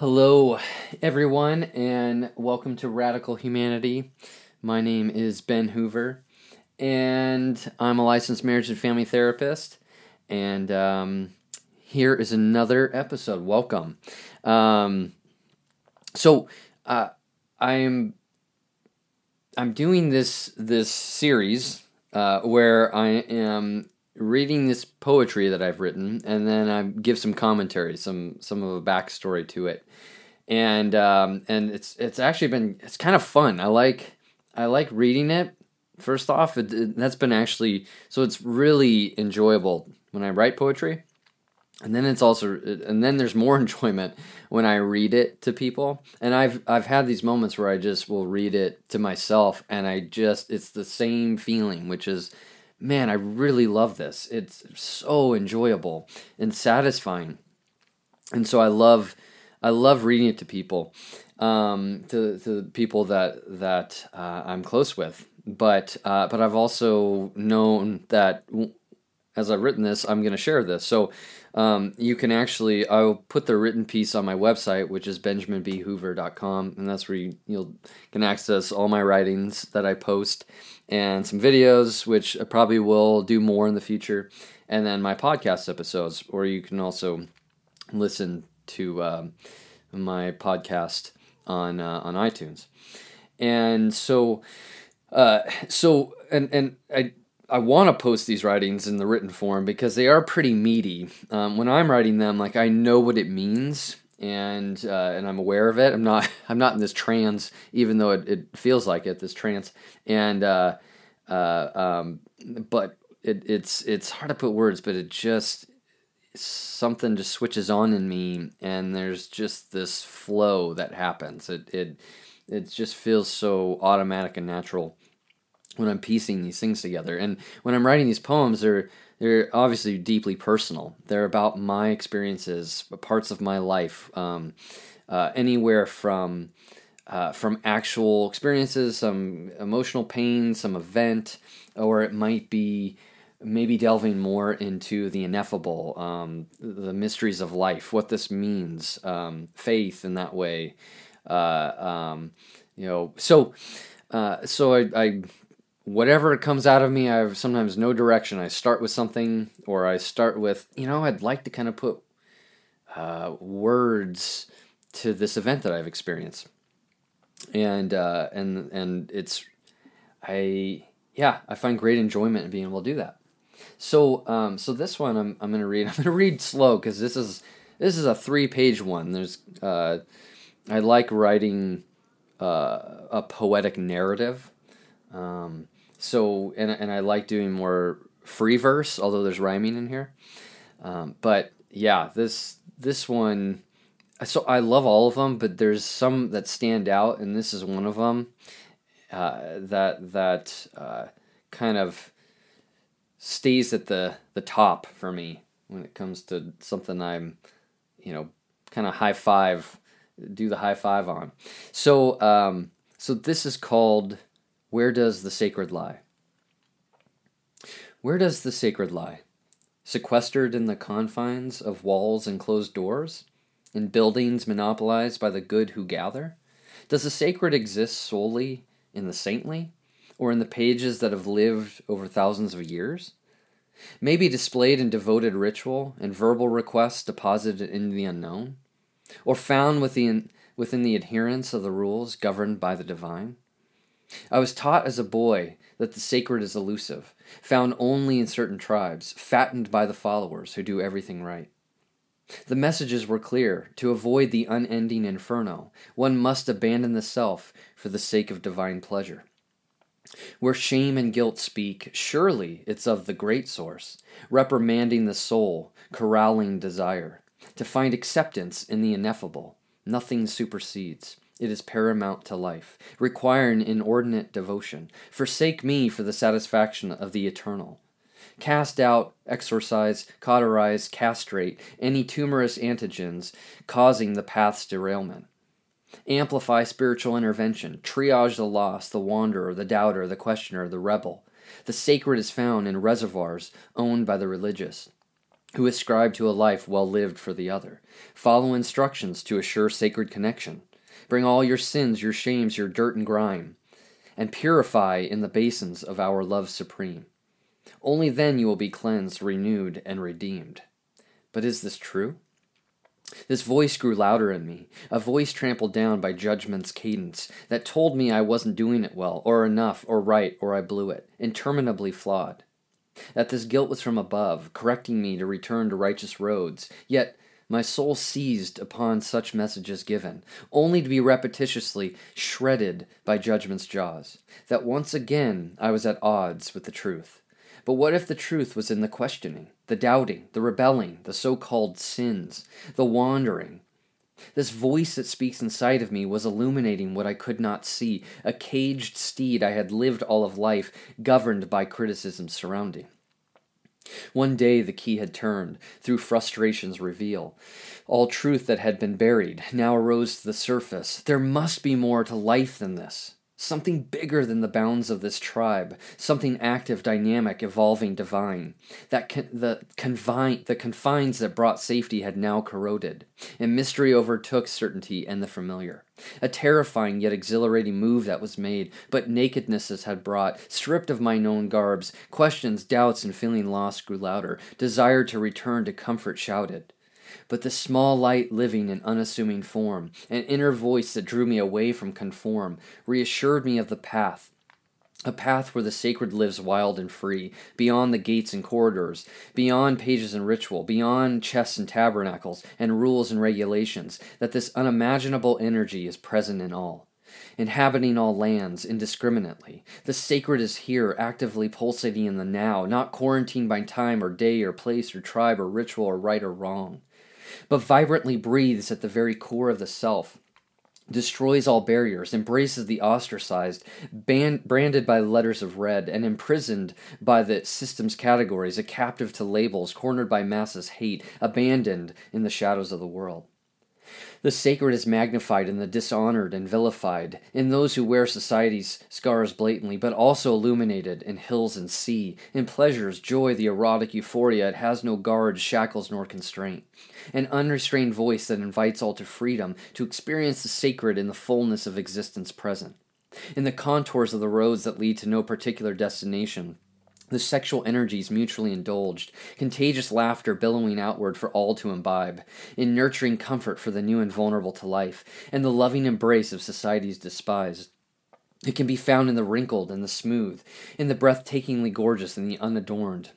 Hello, everyone, and welcome to Radical Humanity. My name is Ben Hoover, and I'm a licensed marriage and family therapist. And um, here is another episode. Welcome. Um, so, uh, I'm I'm doing this this series uh, where I am reading this poetry that I've written, and then I give some commentary, some some of a backstory to it, and um, and it's it's actually been it's kind of fun. I like I like reading it. First off, it, it, that's been actually so it's really enjoyable when I write poetry, and then it's also and then there's more enjoyment when I read it to people. And I've I've had these moments where I just will read it to myself, and I just it's the same feeling, which is man, I really love this. It's so enjoyable and satisfying. And so I love I love reading it to people, um, to to people that that uh, I'm close with. But uh, but I've also known that as I've written this, I'm going to share this. So um, you can actually I'll put the written piece on my website, which is benjaminbhoover.com, and that's where you you'll, can access all my writings that I post and some videos, which I probably will do more in the future, and then my podcast episodes, or you can also listen to um, my podcast on uh, on iTunes. And so, uh, so and and I I want to post these writings in the written form because they are pretty meaty. Um, when I'm writing them, like I know what it means and uh, and I'm aware of it. I'm not I'm not in this trance, even though it, it feels like it. This trance, and uh, uh, um, but it, it's it's hard to put words, but it just something just switches on in me, and there's just this flow that happens. It it it just feels so automatic and natural when I'm piecing these things together. And when I'm writing these poems, they're they're obviously deeply personal. They're about my experiences, parts of my life, um, uh, anywhere from uh, from actual experiences, some emotional pain, some event, or it might be maybe delving more into the ineffable, um, the mysteries of life, what this means, um, faith in that way. Uh, um, you know, so uh, so I, I whatever comes out of me, I have sometimes no direction. I start with something, or I start with, you know, I'd like to kind of put uh, words to this event that I've experienced, and uh, and and it's, I yeah, I find great enjoyment in being able to do that. So um, so this one I'm I'm gonna read. I'm gonna read slow because this is this is a three page one. There's uh, I like writing uh, a poetic narrative. Um, so and and I like doing more free verse, although there's rhyming in here. Um, but yeah, this this one, so I love all of them, but there's some that stand out, and this is one of them uh, that that uh, kind of stays at the the top for me when it comes to something I'm, you know, kind of high five, do the high five on. So um, so this is called where does the sacred lie? Where does the sacred lie? Sequestered in the confines of walls and closed doors? In buildings monopolized by the good who gather? Does the sacred exist solely in the saintly? Or in the pages that have lived over thousands of years? Maybe displayed in devoted ritual and verbal requests deposited in the unknown? Or found within, within the adherence of the rules governed by the divine? I was taught as a boy that the sacred is elusive, found only in certain tribes, fattened by the followers who do everything right. The messages were clear. To avoid the unending inferno, one must abandon the self for the sake of divine pleasure. Where shame and guilt speak, surely it's of the great source, reprimanding the soul, corralling desire. To find acceptance in the ineffable, nothing supersedes. It is paramount to life, requiring inordinate devotion. Forsake me for the satisfaction of the eternal. Cast out, exorcise, cauterize, castrate any tumorous antigens causing the path's derailment. Amplify spiritual intervention, triage the lost, the wanderer, the doubter, the questioner, the rebel. The sacred is found in reservoirs owned by the religious. who ascribe to a life well lived for the other. Follow instructions to assure sacred connection. Bring all your sins, your shames, your dirt and grime, and purify in the basins of our love supreme. Only then you will be cleansed, renewed, and redeemed. But is this true? This voice grew louder in me, a voice trampled down by judgment's cadence that told me I wasn't doing it well, or enough, or right, or I blew it, interminably flawed. That this guilt was from above, correcting me to return to righteous roads, yet my soul seized upon such messages given, only to be repetitiously shredded by judgment's jaws, that once again I was at odds with the truth. But what if the truth was in the questioning, the doubting, the rebelling, the so called sins, the wandering? This voice that speaks inside of me was illuminating what I could not see, a caged steed I had lived all of life, governed by criticism surrounding. One day the key had turned, through frustrations reveal. All truth that had been buried now arose to the surface. There must be more to life than this something bigger than the bounds of this tribe, something active, dynamic, evolving, divine. That con- the, confine- the confines that brought safety had now corroded, and mystery overtook certainty and the familiar. A terrifying yet exhilarating move that was made, but nakednesses had brought, stripped of my known garbs, questions, doubts, and feeling lost grew louder. Desire to return to comfort shouted but the small light living in unassuming form, an inner voice that drew me away from conform, reassured me of the path. A path where the sacred lives wild and free, beyond the gates and corridors, beyond pages and ritual, beyond chests and tabernacles, and rules and regulations, that this unimaginable energy is present in all inhabiting all lands indiscriminately. The sacred is here, actively pulsating in the now, not quarantined by time or day or place or tribe or ritual or right or wrong but vibrantly breathes at the very core of the self destroys all barriers, embraces the ostracized, branded by letters of red, and imprisoned by the system's categories, a captive to labels, cornered by masses' hate, abandoned in the shadows of the world. The sacred is magnified in the dishonored and vilified, in those who wear society's scars blatantly, but also illuminated in hills and sea, in pleasures, joy, the erotic euphoria. It has no guards, shackles, nor constraint. An unrestrained voice that invites all to freedom, to experience the sacred in the fullness of existence present. In the contours of the roads that lead to no particular destination, the sexual energies mutually indulged, contagious laughter billowing outward for all to imbibe, in nurturing comfort for the new and vulnerable to life, and the loving embrace of society's despised. It can be found in the wrinkled and the smooth, in the breathtakingly gorgeous and the unadorned.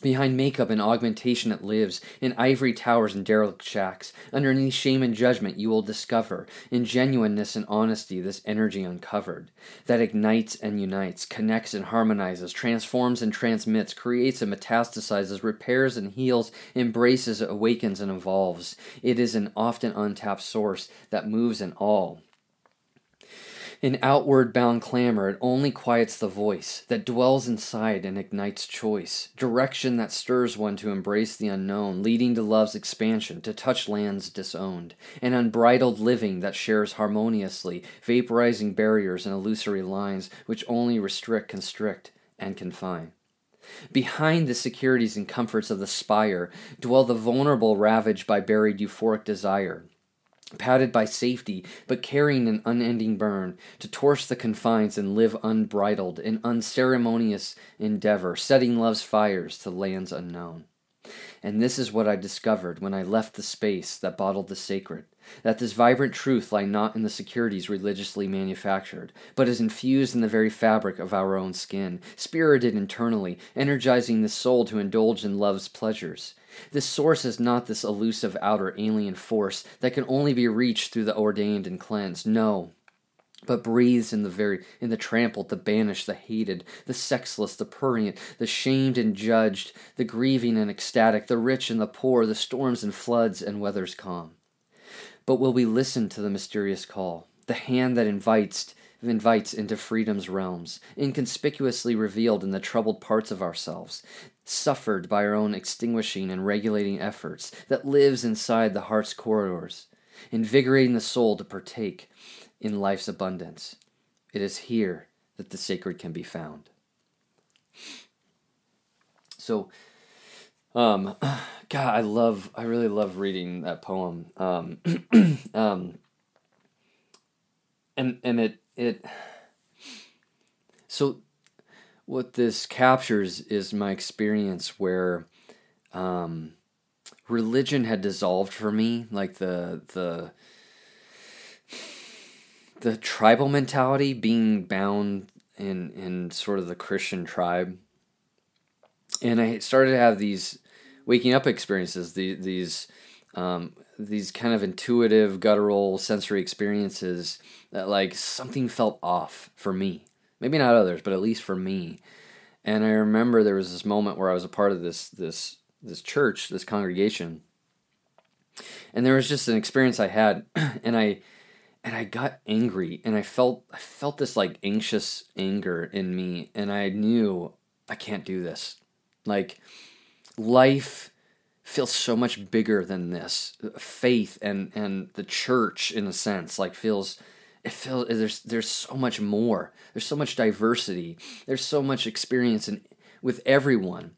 Behind makeup and augmentation it lives, in ivory towers and derelict shacks. Underneath shame and judgment you will discover, in genuineness and honesty, this energy uncovered, that ignites and unites, connects and harmonizes, transforms and transmits, creates and metastasizes, repairs and heals, embraces, awakens, and evolves. It is an often untapped source that moves in all, in outward bound clamor, it only quiets the voice that dwells inside and ignites choice, direction that stirs one to embrace the unknown, leading to love's expansion, to touch lands disowned, an unbridled living that shares harmoniously, vaporizing barriers and illusory lines which only restrict, constrict, and confine. Behind the securities and comforts of the spire dwell the vulnerable ravaged by buried euphoric desire, padded by safety, but carrying an unending burn, to torch the confines and live unbridled in unceremonious endeavor, setting love's fires to lands unknown. And this is what I discovered when I left the space that bottled the sacred that this vibrant truth lie not in the securities religiously manufactured, but is infused in the very fabric of our own skin, spirited internally, energizing the soul to indulge in love's pleasures. This source is not this elusive outer alien force that can only be reached through the ordained and cleansed. No, but breathes in the very in the trampled, the banished, the hated, the sexless, the prurient, the shamed and judged, the grieving and ecstatic, the rich and the poor, the storms and floods and weathers calm. But will we listen to the mysterious call, the hand that invites invites into freedom's realms, inconspicuously revealed in the troubled parts of ourselves, suffered by our own extinguishing and regulating efforts, that lives inside the heart's corridors, invigorating the soul to partake in life's abundance. It is here that the sacred can be found. So, Um, God, I love, I really love reading that poem. Um, um, and and it it. So, what this captures is my experience where, um, religion had dissolved for me, like the the the tribal mentality being bound in in sort of the Christian tribe. And I started to have these waking up experiences, the, these um, these kind of intuitive, guttural, sensory experiences that like something felt off for me. Maybe not others, but at least for me. And I remember there was this moment where I was a part of this this this church, this congregation, and there was just an experience I had, and I and I got angry, and I felt I felt this like anxious anger in me, and I knew I can't do this. Like life feels so much bigger than this. Faith and and the church, in a sense, like feels it feels there's there's so much more. There's so much diversity. There's so much experience in with everyone,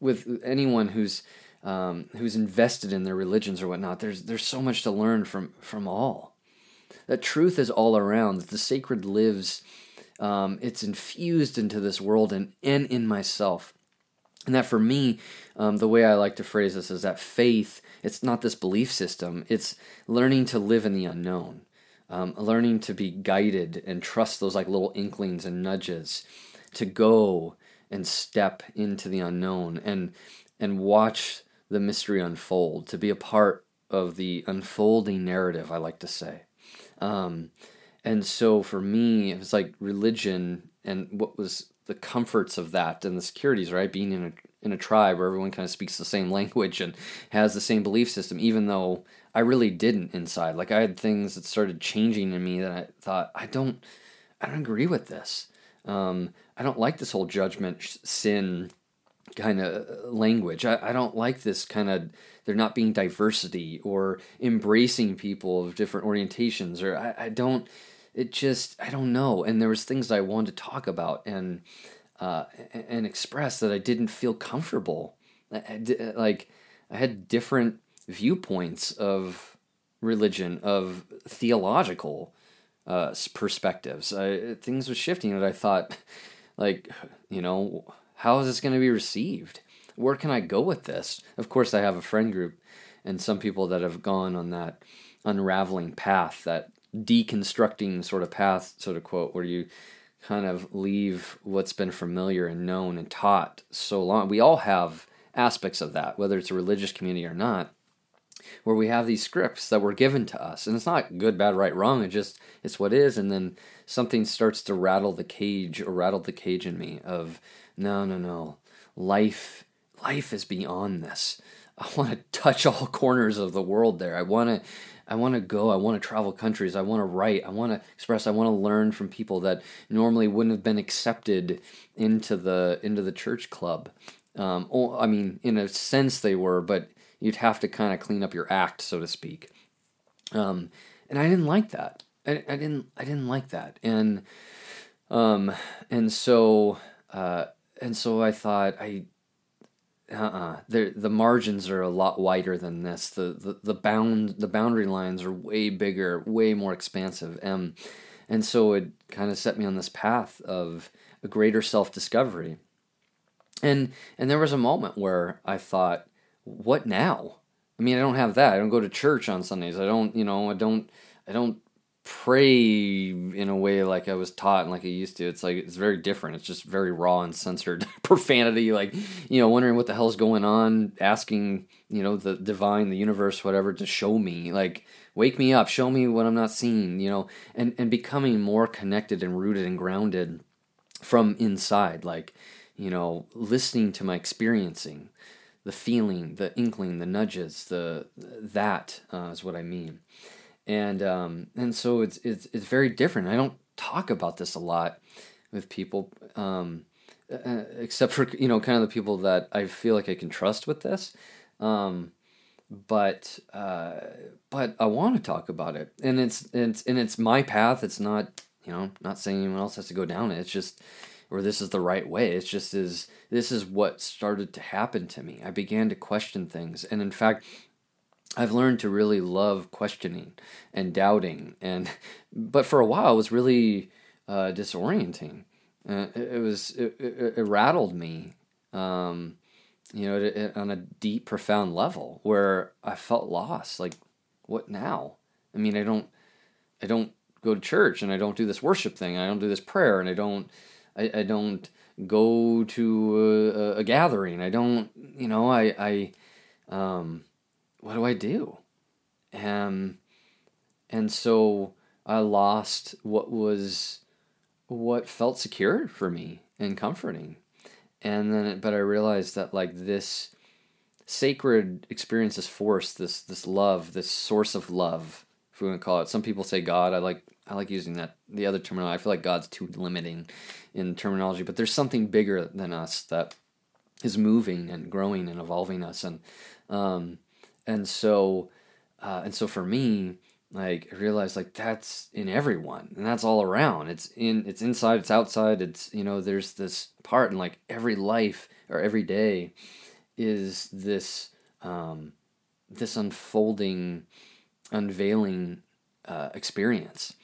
with anyone who's um, who's invested in their religions or whatnot. There's there's so much to learn from from all. That truth is all around. That the sacred lives. Um, it's infused into this world and, and in myself. And that for me, um, the way I like to phrase this is that faith, it's not this belief system, it's learning to live in the unknown, um, learning to be guided and trust those like little inklings and nudges to go and step into the unknown and and watch the mystery unfold, to be a part of the unfolding narrative, I like to say. Um, and so for me, it was like religion and what was the comforts of that and the securities, right? Being in a in a tribe where everyone kind of speaks the same language and has the same belief system, even though I really didn't inside. Like I had things that started changing in me that I thought I don't, I don't agree with this. Um, I don't like this whole judgment, sin kind of language. I, I don't like this kind of there not being diversity or embracing people of different orientations or I, I don't it just I don't know. And there was things I wanted to talk about and uh, and express that I didn't feel comfortable. I, I, like I had different viewpoints of religion, of theological uh, perspectives. I, things were shifting, and I thought, like, you know, how is this going to be received? Where can I go with this? Of course, I have a friend group and some people that have gone on that unraveling path, that deconstructing sort of path, sort of quote, where you kind of leave what's been familiar and known and taught so long. We all have aspects of that, whether it's a religious community or not, where we have these scripts that were given to us. And it's not good, bad, right, wrong. It just it's what is. And then something starts to rattle the cage or rattle the cage in me of no, no, no. Life life is beyond this. I want to touch all corners of the world there. I want to I want to go. I want to travel countries. I want to write. I want to express. I want to learn from people that normally wouldn't have been accepted into the into the church club. Um, I mean, in a sense they were, but you'd have to kind of clean up your act, so to speak. Um, and I didn't like that. I, I didn't. I didn't like that. And um, and so uh, and so I thought I uh-uh. The the margins are a lot wider than this. The, the the bound the boundary lines are way bigger, way more expansive. Um, and so it kind of set me on this path of a greater self discovery. And and there was a moment where I thought, what now? I mean, I don't have that. I don't go to church on Sundays. I don't, you know, I don't I don't pray in a way like I was taught and like I used to. It's like it's very different. It's just very raw and censored profanity. Like you know, wondering what the hell's going on, asking you know the divine, the universe, whatever, to show me. Like wake me up, show me what I'm not seeing. You know, and and becoming more connected and rooted and grounded from inside. Like you know, listening to my experiencing, the feeling, the inkling, the nudges, the that uh, is what I mean and um, and so it's it's it's very different. I don't talk about this a lot with people, um, except for you know kind of the people that I feel like I can trust with this. Um, but uh, but I want to talk about it, and it's it's and it's my path. It's not you know not saying anyone else has to go down it. It's just or this is the right way. It's just is this is what started to happen to me. I began to question things, and in fact, I've learned to really love questioning and doubting, and but for a while it was really uh, disorienting. Uh, it, it, was it, it, it rattled me, um, you know, it, on a deep, profound level where I felt lost. Like, what now? I mean, I don't, I don't go to church, and I don't do this worship thing, I don't do this prayer, and I don't, I, I don't go to a, a gathering. I don't, you know, I, I, um, what do I do? And and so I lost what was what felt secure for me and comforting. And then but I realized that like this sacred experience this force, this this love, this source of love, if we want to call it. Some people say God. I like I like using that the other terminology. I feel like God's too limiting in terminology, but there's something bigger than us that is moving and growing and evolving us and um, and so uh, and so for me like I realized like that's in everyone and that's all around. It's in it's inside it's outside it's you know there's this part and like every life or every day is this um, this unfolding unveiling uh, experience.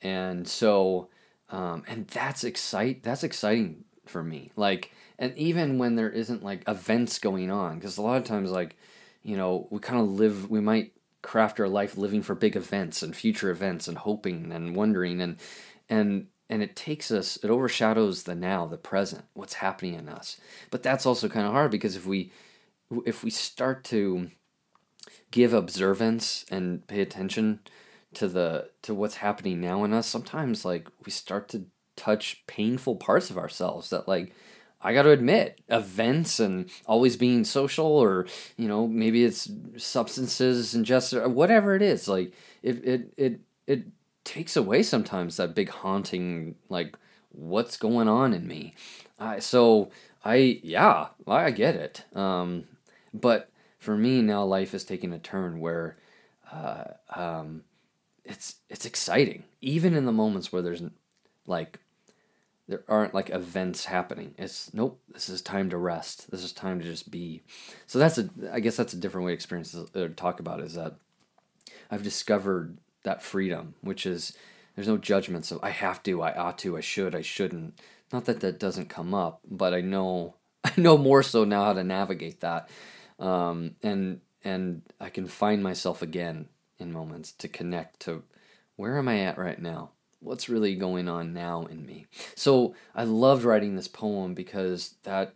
And so um, and that's excite that's exciting for me. Like and even when there isn't like events going on because a lot of times like you know, we kind of live, we might craft our life living for big events and future events and hoping and wondering and, and, and it takes us, it overshadows the now, the present, what's happening in us. But that's also kind of hard because if we, if we start to give observance and pay attention to the to what's happening now in us sometimes like we start to touch painful parts of ourselves that like I got to admit, events and always being social, or you know, maybe it's substances ingested, or whatever it is. Like it, it, it, it takes away sometimes that big haunting, like what's going on in me. So I yeah, I get it. Um, but for me now, life is taking a turn where, uh, um, it's it's exciting, even in the moments where there's like there aren't like events happening. It's nope. This is time to rest. This is time to just be. So that's a. I guess that's a different way to experience or talk about is that I've discovered that freedom, which is there's no judgments of I have to, I ought to, I should, I shouldn't. Not that that doesn't come up, but I know I know more so now how to navigate that, um, and and I can find myself again in moments to connect to where am I at right now what's really going on now in me. So I loved writing this poem because that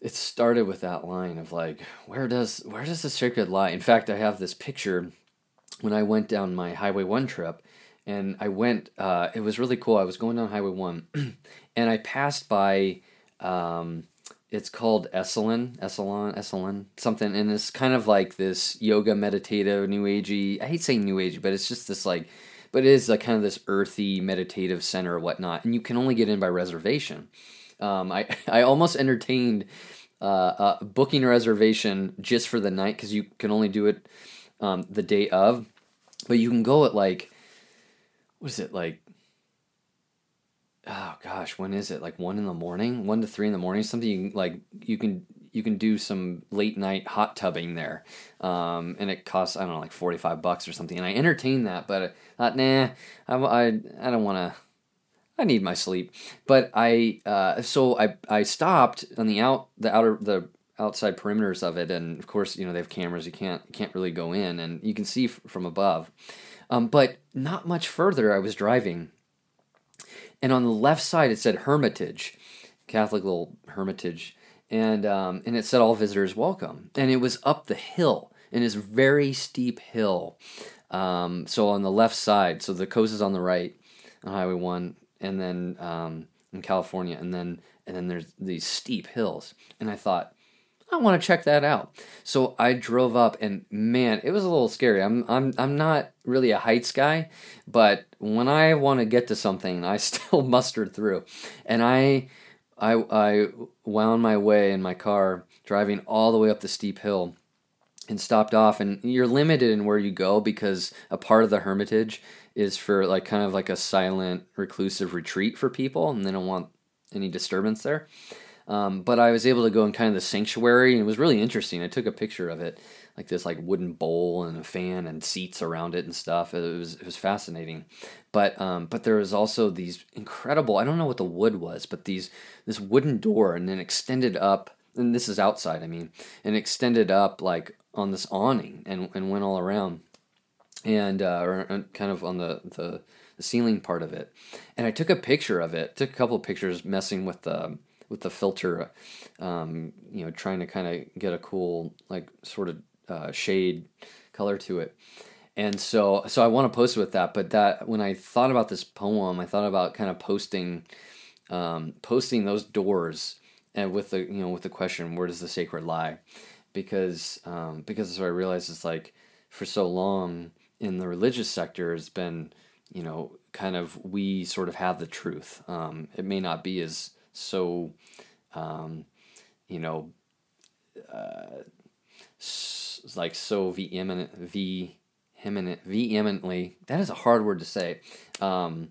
it started with that line of like where does where does the sacred lie? In fact, I have this picture when I went down my Highway 1 trip and I went uh, it was really cool. I was going down Highway 1 and I passed by um, it's called Esalen, Esalen, Esalen, something, and it's kind of like this yoga, meditative, new agey. I hate saying new agey, but it's just this like but it is like kind of this earthy meditative center or whatnot, and you can only get in by reservation. Um, I I almost entertained uh, uh, booking a reservation just for the night because you can only do it um, the day of, but you can go at like what is it like oh gosh, when is it? Like one in the morning, one to three in the morning, something you like you can you can do some late night hot tubbing there, um, and it costs I don't know like forty five bucks or something. And I entertained that, but I thought nah, I I, I don't want to. I need my sleep, but I uh, so I I stopped on the out the outer the outside perimeters of it, and of course you know they have cameras. You can't you can't really go in, and you can see f- from above. Um, but not much further, I was driving, and on the left side it said Hermitage, Catholic little Hermitage, and um, and it said all visitors welcome, and it was up the hill in this very steep hill. Um, so on the left side, so the coast is on the right on Highway One, and then um, in California, and then and then there's these steep hills, and I thought. I want to check that out. So I drove up and man, it was a little scary. I'm I'm I'm not really a heights guy, but when I want to get to something, I still mustered through. And I I, I wound my way in my car, driving all the way up the steep hill, and stopped off. And you're limited in where you go because a part of the Hermitage is for like kind of like a silent, reclusive retreat for people, and they don't want any disturbance there. Um, but I was able to go in kind of the sanctuary, and it was really interesting. I took a picture of it, like this like wooden bowl and a fan and seats around it and stuff. It was it was fascinating. But um, but there was also these incredible. I don't know what the wood was, but these this wooden door and then extended up. And this is outside, I mean, and extended up like on this awning and, and went all around, and uh, or kind of on the, the the ceiling part of it. And I took a picture of it. Took a couple pictures messing with the with the filter, um, you know, trying to kind of get a cool like sort of uh, shade color to it. And so, so I want to post with that. But that when I thought about this poem, I thought about kind of posting, um, posting those doors, and with the you know with the question, where does the sacred lie? Because um, because so I realized it's like for so long in the religious sector has been you know kind of we sort of have the truth. Um, it may not be as so, um, you know, uh, like so vehement, vehement, vehemently. That is a hard word to say. Um,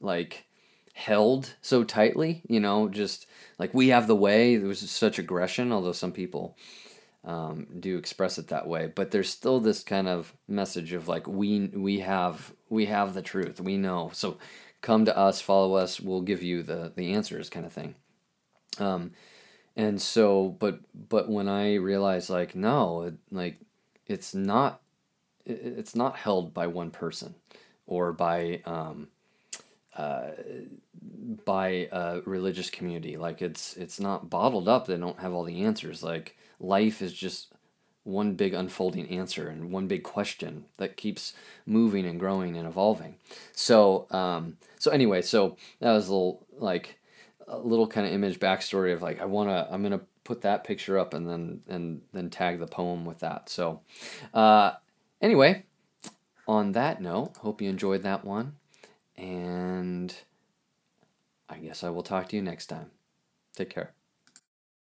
like held so tightly, you know, just like we have the way. There was such aggression, although some people um, do express it that way. But there's still this kind of message of like we we have we have the truth. We know. So come to us, follow us. We'll give you the the answers, kind of thing. Um, and so, but but when I realized like no, it, like it's not it, it's not held by one person or by um, uh, by a religious community. Like it's it's not bottled up. They don't have all the answers. Like life is just one big unfolding answer and one big question that keeps moving and growing and evolving. So um, so anyway, so that was a little like a little kind of image backstory of like I wanna I'm gonna put that picture up and then and then tag the poem with that. So uh, anyway, on that note, hope you enjoyed that one, and I guess I will talk to you next time. Take care.